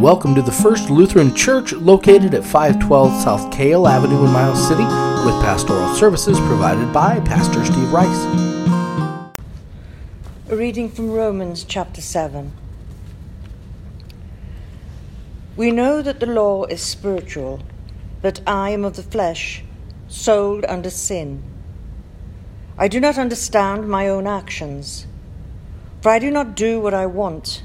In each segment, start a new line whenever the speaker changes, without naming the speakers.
welcome to the First Lutheran Church located at 512 South Kale Avenue in Miles City with pastoral services provided by Pastor Steve Rice.
A reading from Romans chapter 7. We know that the law is spiritual, but I am of the flesh, sold under sin. I do not understand my own actions, for I do not do what I want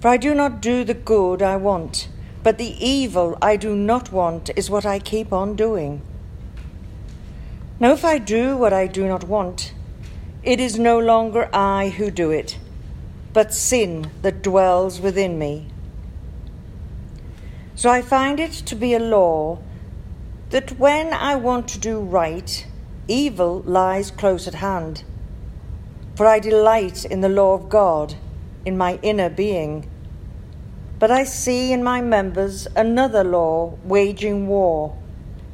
For I do not do the good I want, but the evil I do not want is what I keep on doing. Now, if I do what I do not want, it is no longer I who do it, but sin that dwells within me. So I find it to be a law that when I want to do right, evil lies close at hand. For I delight in the law of God in my inner being. But I see in my members another law waging war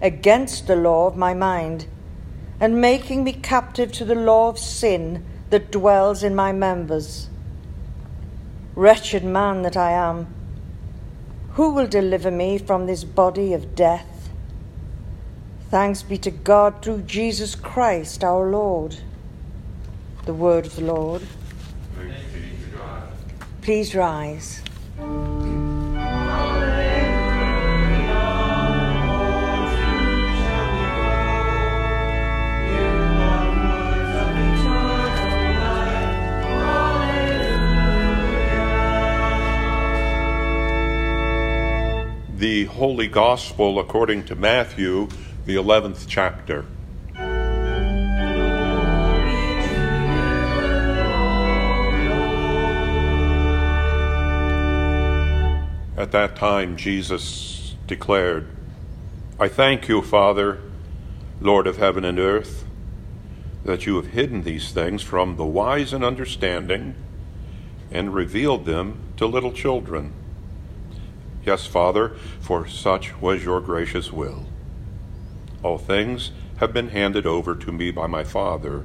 against the law of my mind and making me captive to the law of sin that dwells in my members. Wretched man that I am, who will deliver me from this body of death? Thanks be to God through Jesus Christ our Lord. The word of the Lord. Please rise.
The Holy Gospel according to Matthew, the 11th chapter. At that time, Jesus declared, I thank you, Father, Lord of heaven and earth, that you have hidden these things from the wise and understanding and revealed them to little children. Yes, Father, for such was your gracious will. All things have been handed over to me by my Father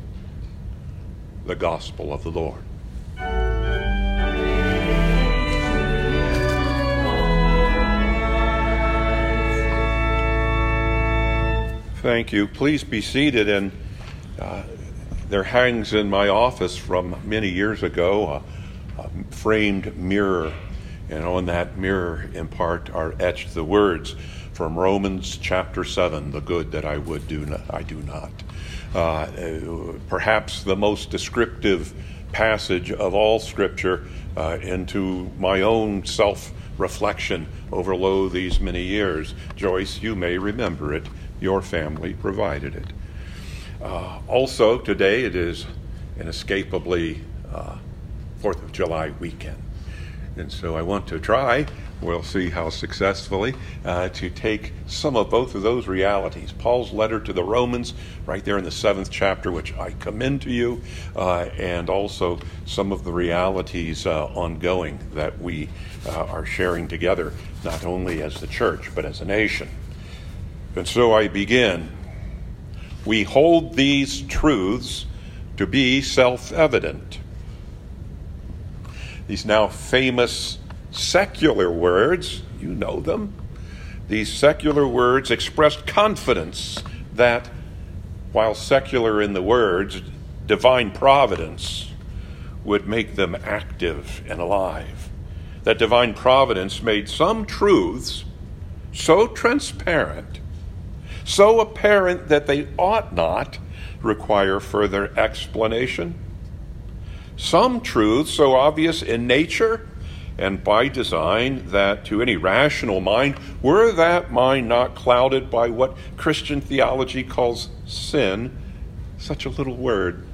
the gospel of the Lord. Thank you. Please be seated. And uh, there hangs in my office from many years ago a, a framed mirror, and on that mirror, in part, are etched the words from Romans chapter seven: "The good that I would do, not, I do not." Uh, perhaps the most descriptive passage of all Scripture uh, into my own self reflection over lo these many years. Joyce, you may remember it. Your family provided it. Uh, also, today it is inescapably uh, Fourth of July weekend. And so I want to try we'll see how successfully, uh, to take some of both of those realities. Paul's letter to the Romans, right there in the seventh chapter, which I commend to you, uh, and also some of the realities uh, ongoing that we uh, are sharing together, not only as the church, but as a nation. And so I begin. We hold these truths to be self evident. These now famous secular words, you know them. These secular words expressed confidence that, while secular in the words, divine providence would make them active and alive. that divine providence made some truths so transparent, so apparent that they ought not require further explanation. Some truths so obvious in nature and by design that to any rational mind, were that mind not clouded by what Christian theology calls sin, such a little word.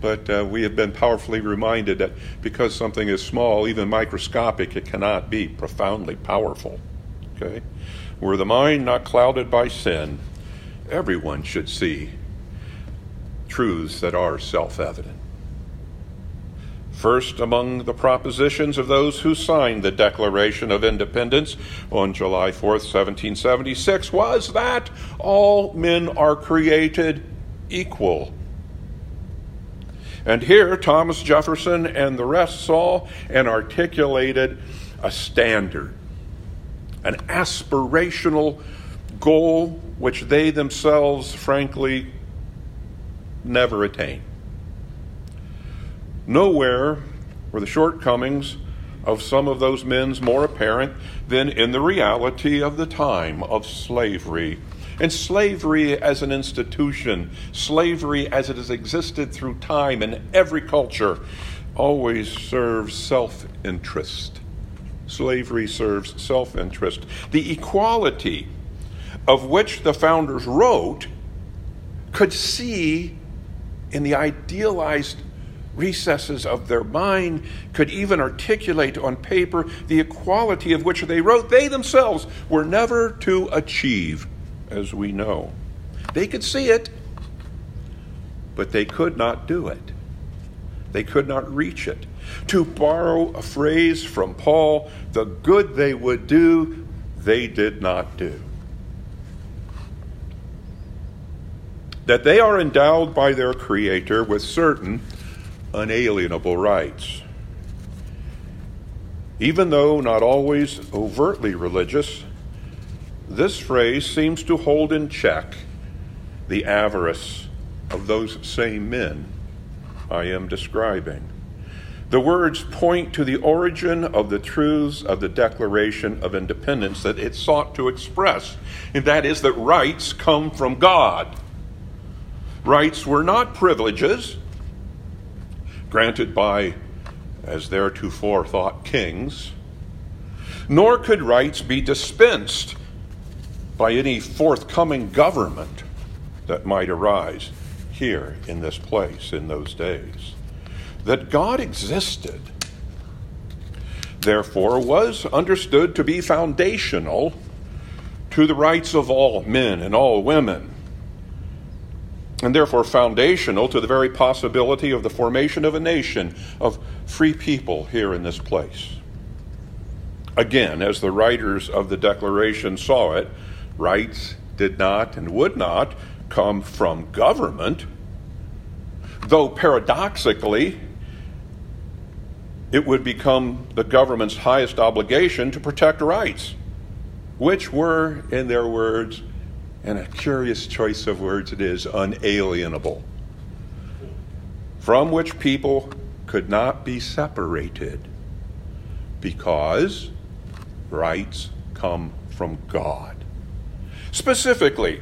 But uh, we have been powerfully reminded that because something is small, even microscopic, it cannot be profoundly powerful. Okay? Were the mind not clouded by sin, everyone should see truths that are self evident. First among the propositions of those who signed the Declaration of Independence on July 4th, 1776, was that all men are created equal. And here Thomas Jefferson and the rest saw and articulated a standard, an aspirational goal which they themselves, frankly, never attained. Nowhere were the shortcomings of some of those men's more apparent than in the reality of the time of slavery. And slavery as an institution, slavery as it has existed through time in every culture, always serves self interest. Slavery serves self interest. The equality of which the founders wrote could see in the idealized recesses of their mind could even articulate on paper the equality of which they wrote, they themselves were never to achieve, as we know. They could see it, but they could not do it. They could not reach it. To borrow a phrase from Paul, the good they would do, they did not do. That they are endowed by their Creator with certain unalienable rights. Even though not always overtly religious, this phrase seems to hold in check the avarice of those same men I am describing. The words point to the origin of the truths of the Declaration of Independence that it sought to express, and that is that rights come from God. Rights were not privileges, granted by, as theretofore thought, kings, nor could rights be dispensed by any forthcoming government that might arise here in this place in those days. That God existed, therefore, was understood to be foundational to the rights of all men and all women and therefore foundational to the very possibility of the formation of a nation of free people here in this place. Again, as the writers of the Declaration saw it, rights did not and would not come from government, though paradoxically, it would become the government's highest obligation to protect rights, which were, in their words, and a curious choice of words it is unalienable, from which people could not be separated because rights come from God. Specifically,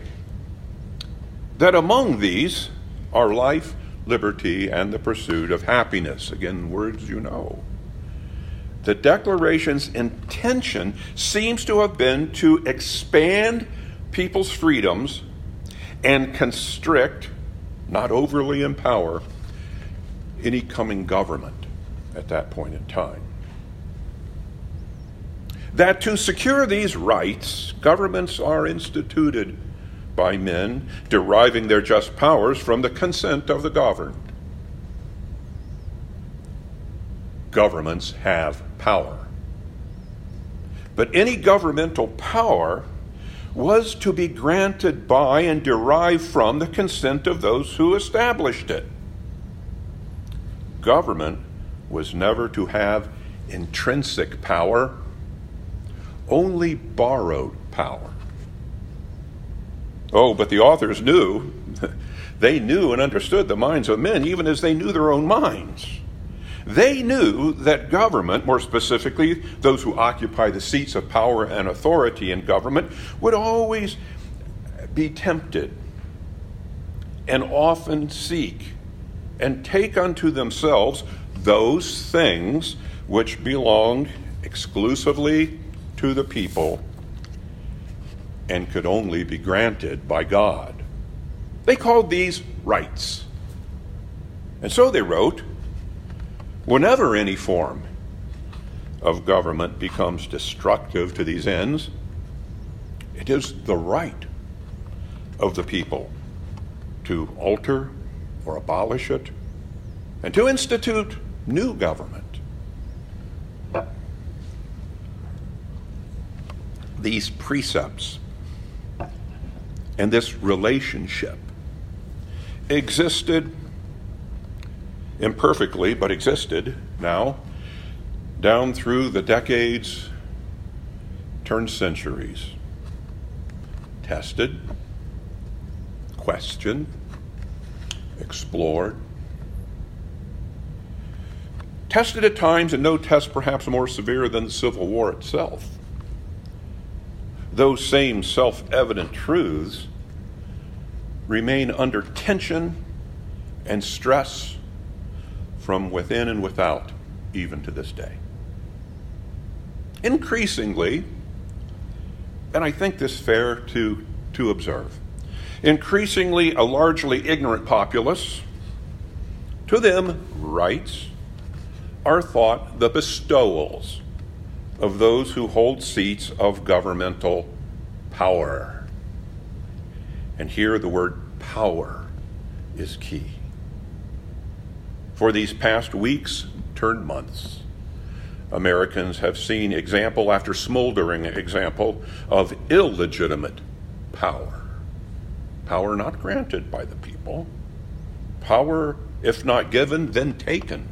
that among these are life, liberty, and the pursuit of happiness. Again, words you know. The Declaration's intention seems to have been to expand people's freedoms and constrict, not overly empower, any coming government at that point in time. That to secure these rights, governments are instituted by men, deriving their just powers from the consent of the governed. Governments have power. But any governmental power was to be granted by and derived from the consent of those who established it. Government was never to have intrinsic power, only borrowed power. Oh, but the authors knew, they knew and understood the minds of men even as they knew their own minds. They knew that government, more specifically, those who occupy the seats of power and authority in government, would always be tempted and often seek and take unto themselves those things which belonged exclusively to the people and could only be granted by God. They called these rights. And so they wrote whenever any form of government becomes destructive to these ends, it is the right of the people to alter or abolish it and to institute new government. These precepts and this relationship existed imperfectly, but existed now down through the decades, turned centuries, tested, questioned, explored, tested at times, and no test perhaps more severe than the Civil War itself. Those same self evident truths remain under tension and stress from within and without, even to this day. Increasingly, and I think this fair to, to observe, increasingly a largely ignorant populace, to them, rights are thought the bestowals of those who hold seats of governmental power. And here the word power is key. For these past weeks turned months, Americans have seen example after smoldering example of illegitimate power. Power not granted by the people, power, if not given, then taken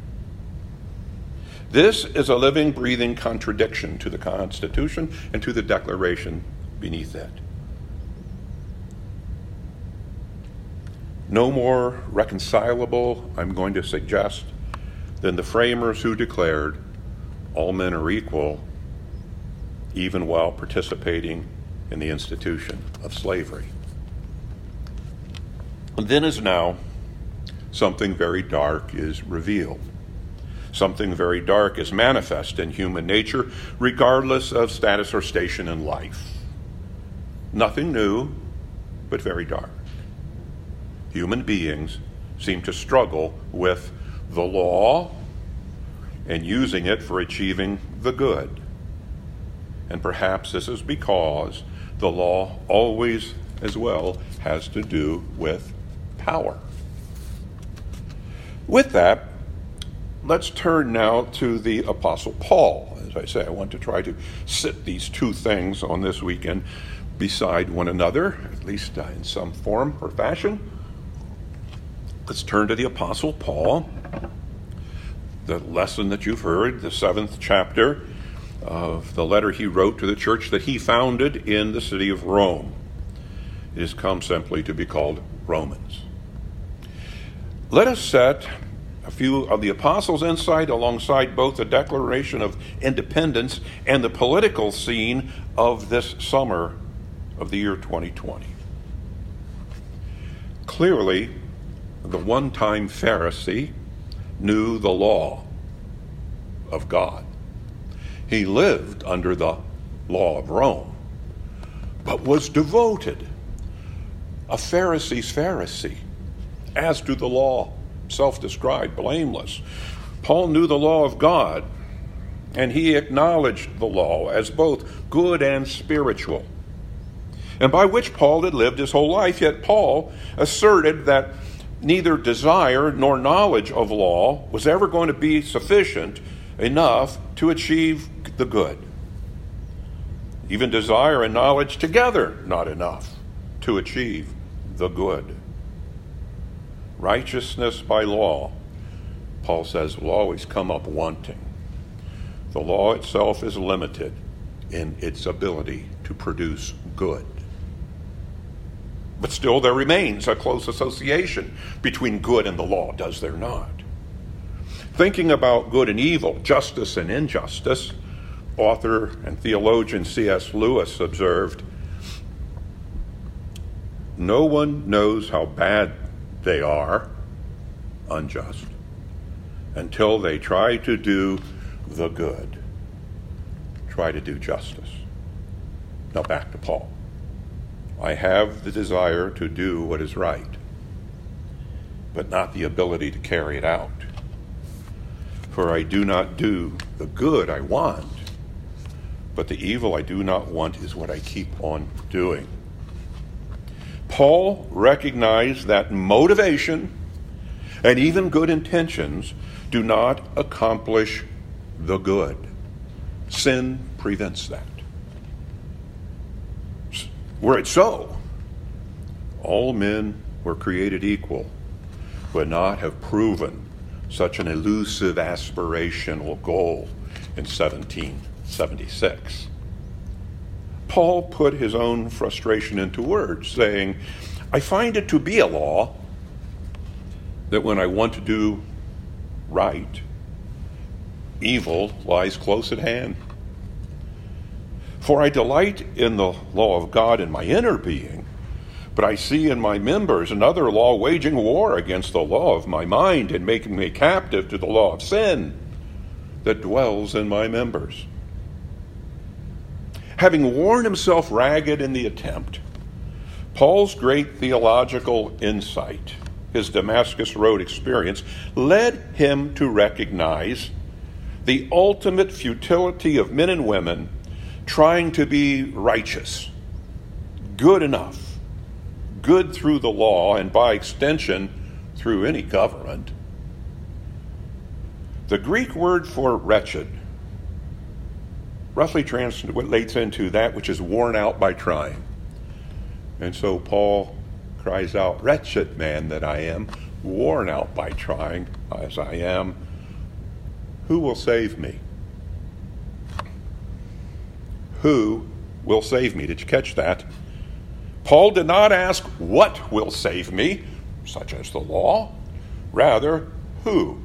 this is a living, breathing contradiction to the Constitution and to the Declaration beneath it. No more reconcilable, I'm going to suggest, than the framers who declared all men are equal, even while participating in the institution of slavery. And then, as now, something very dark is revealed. Something very dark is manifest in human nature, regardless of status or station in life. Nothing new, but very dark. Human beings seem to struggle with the law and using it for achieving the good. And perhaps this is because the law always, as well, has to do with power. With that, let's turn now to the Apostle Paul. As I say, I want to try to sit these two things on this weekend beside one another, at least in some form or fashion. Let's turn to the Apostle Paul. The lesson that you've heard, the seventh chapter of the letter he wrote to the church that he founded in the city of Rome. It has come simply to be called Romans. Let us set a few of the apostles' insight alongside both the Declaration of Independence and the political scene of this summer of the year 2020. Clearly, the one time Pharisee knew the law of God. He lived under the law of Rome, but was devoted, a Pharisee's Pharisee, as to the law self described, blameless. Paul knew the law of God, and he acknowledged the law as both good and spiritual, and by which Paul had lived his whole life. Yet Paul asserted that neither desire nor knowledge of law was ever going to be sufficient enough to achieve the good. Even desire and knowledge together, not enough to achieve the good. Righteousness by law, Paul says, will always come up wanting. The law itself is limited in its ability to produce good. But still, there remains a close association between good and the law, does there not? Thinking about good and evil, justice and injustice, author and theologian C.S. Lewis observed No one knows how bad they are, unjust, until they try to do the good, try to do justice. Now back to Paul. I have the desire to do what is right, but not the ability to carry it out. For I do not do the good I want, but the evil I do not want is what I keep on doing. Paul recognized that motivation and even good intentions do not accomplish the good. Sin prevents that. Were it so, all men were created equal would not have proven such an elusive aspirational goal in 1776. Paul put his own frustration into words, saying, I find it to be a law that when I want to do right, evil lies close at hand. For I delight in the law of God in my inner being, but I see in my members another law waging war against the law of my mind and making me captive to the law of sin that dwells in my members. Having worn himself ragged in the attempt, Paul's great theological insight, his Damascus Road experience, led him to recognize the ultimate futility of men and women trying to be righteous, good enough, good through the law, and by extension, through any government. The Greek word for wretched roughly translates into that which is worn out by trying. And so Paul cries out, Wretched man that I am, worn out by trying as I am, who will save me? Who will save me. Did you catch that? Paul did not ask, What will save me, such as the law? Rather, who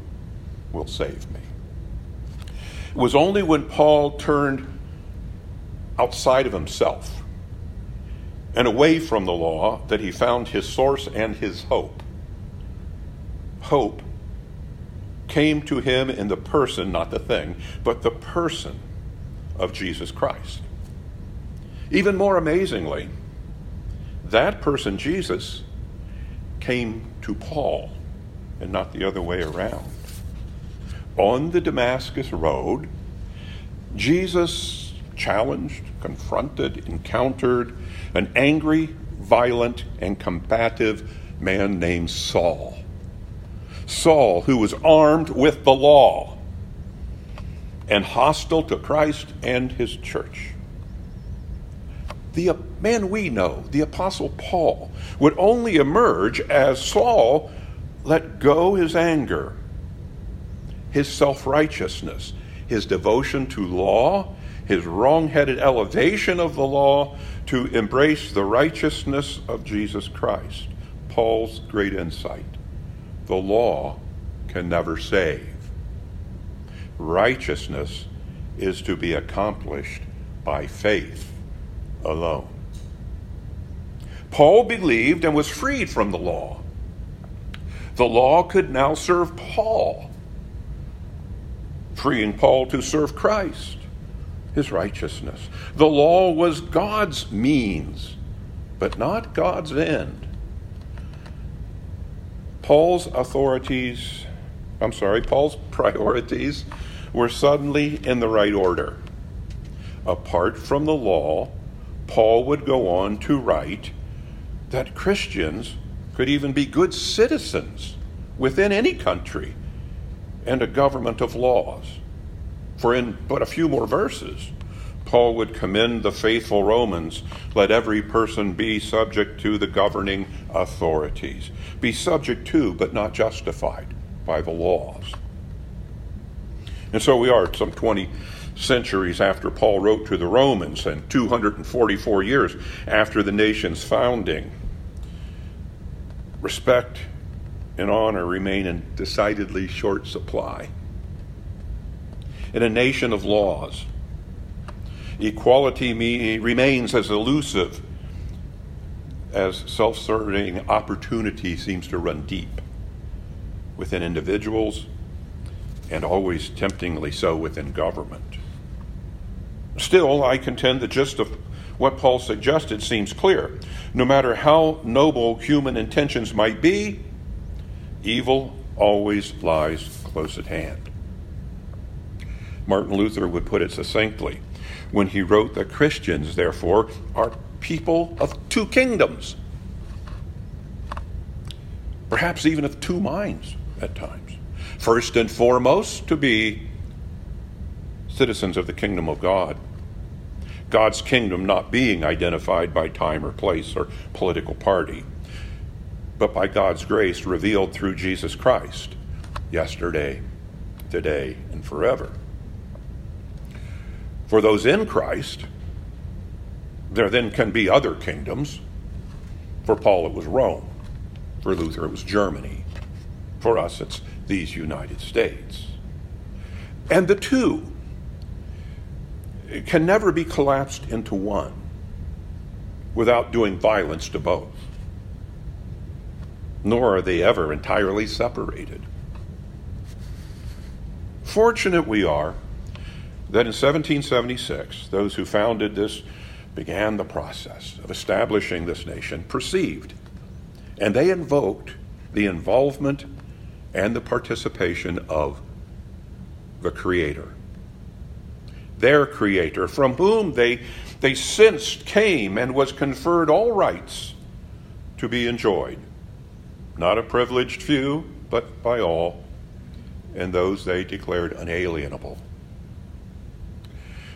will save me? It was only when Paul turned outside of himself and away from the law that he found his source and his hope. Hope came to him in the person, not the thing, but the person of Jesus Christ. Even more amazingly, that person, Jesus, came to Paul and not the other way around. On the Damascus Road, Jesus challenged, confronted, encountered an angry, violent, and combative man named Saul. Saul, who was armed with the law and hostile to Christ and his church. The man we know, the Apostle Paul, would only emerge as Saul let go his anger, his self righteousness, his devotion to law, his wrong headed elevation of the law to embrace the righteousness of Jesus Christ. Paul's great insight. The law can never save righteousness is to be accomplished by faith alone. Paul believed and was freed from the law. The law could now serve Paul, freeing Paul to serve Christ, his righteousness. The law was God's means, but not God's end. Paul's authorities, I'm sorry, Paul's priorities were suddenly in the right order. Apart from the law, Paul would go on to write that Christians could even be good citizens within any country and a government of laws. For in but a few more verses, Paul would commend the faithful Romans let every person be subject to the governing authorities, be subject to, but not justified by the laws. And so we are some 20 centuries after Paul wrote to the Romans and 244 years after the nation's founding. Respect and honor remain in decidedly short supply. in a nation of laws. Equality me, remains as elusive as self serving opportunity seems to run deep within individuals and always temptingly so within government. Still, I contend the gist of what Paul suggested seems clear. No matter how noble human intentions might be, evil always lies close at hand. Martin Luther would put it succinctly when he wrote that Christians, therefore, are people of two kingdoms, perhaps even of two minds at times. First and foremost, to be citizens of the kingdom of God. God's kingdom not being identified by time or place or political party, but by God's grace revealed through Jesus Christ, yesterday, today, and forever. For those in Christ, there then can be other kingdoms. For Paul, it was Rome. For Luther, it was Germany. For us, it's these United States. And the two can never be collapsed into one without doing violence to both. Nor are they ever entirely separated. Fortunate we are that in 1776, those who founded this began the process of establishing this nation perceived, and they invoked the involvement and the participation of the Creator. Their Creator, from whom they, they sensed came and was conferred all rights to be enjoyed. Not a privileged few, but by all, and those they declared unalienable.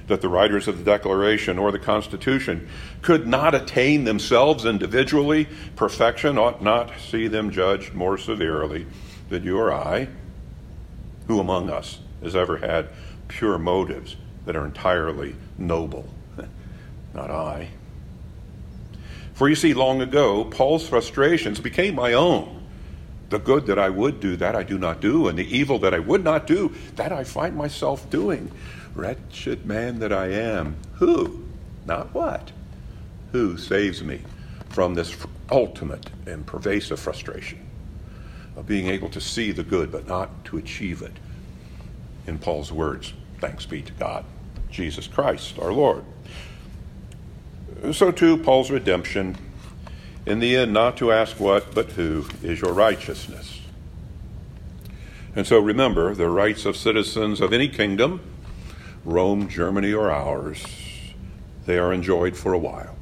That the writers of the Declaration or the Constitution could not attain themselves individually, perfection ought not see them judged more severely that you or I, who among us has ever had pure motives that are entirely noble? Not I. For you see, long ago, Paul's frustrations became my own. The good that I would do, that I do not do, and the evil that I would not do, that I find myself doing. Wretched man that I am, who, not what, who saves me from this ultimate and pervasive frustration? Of being able to see the good but not to achieve it. In Paul's words, thanks be to God, Jesus Christ, our Lord. So too, Paul's redemption, in the end, not to ask what, but who is your righteousness. And so remember, the rights of citizens of any kingdom, Rome, Germany, or ours, they are enjoyed for a while.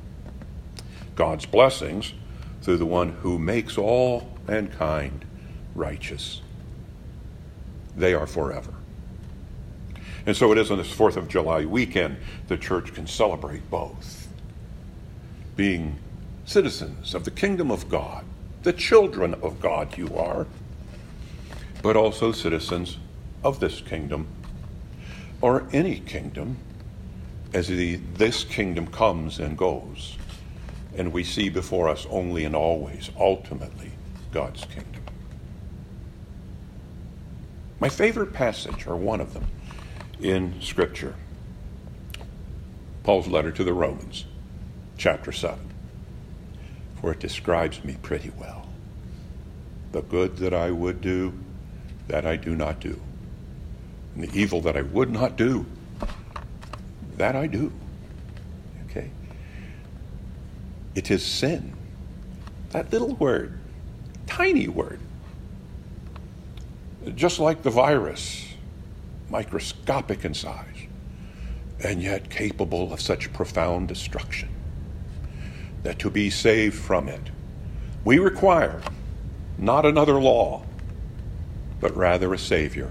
God's blessings through the one who makes all mankind righteous. They are forever. And so it is on this 4th of July weekend the church can celebrate both. Being citizens of the kingdom of God, the children of God you are, but also citizens of this kingdom or any kingdom as the, this kingdom comes and goes. And we see before us only and always, ultimately, God's kingdom. My favorite passage, or one of them, in Scripture Paul's letter to the Romans, chapter 7, for it describes me pretty well. The good that I would do, that I do not do. And the evil that I would not do, that I do. Okay? It is sin. That little word, tiny word, just like the virus, microscopic in size, and yet capable of such profound destruction, that to be saved from it, we require not another law, but rather a Savior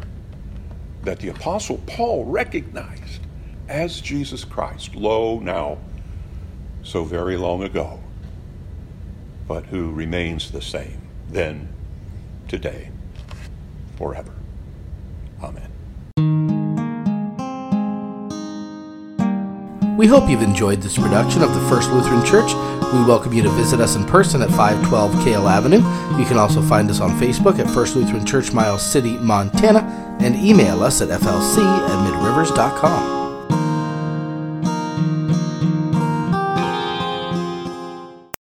that the Apostle Paul recognized as Jesus Christ, lo, now, so very long ago, but who remains the same then, today, forever. Amen.
We hope you've enjoyed this production of the First Lutheran Church. We welcome you to visit us in person at 512 Kale Avenue. You can also find us on Facebook at First Lutheran Church, Miles City, Montana, and email us at flc at midrivers.com.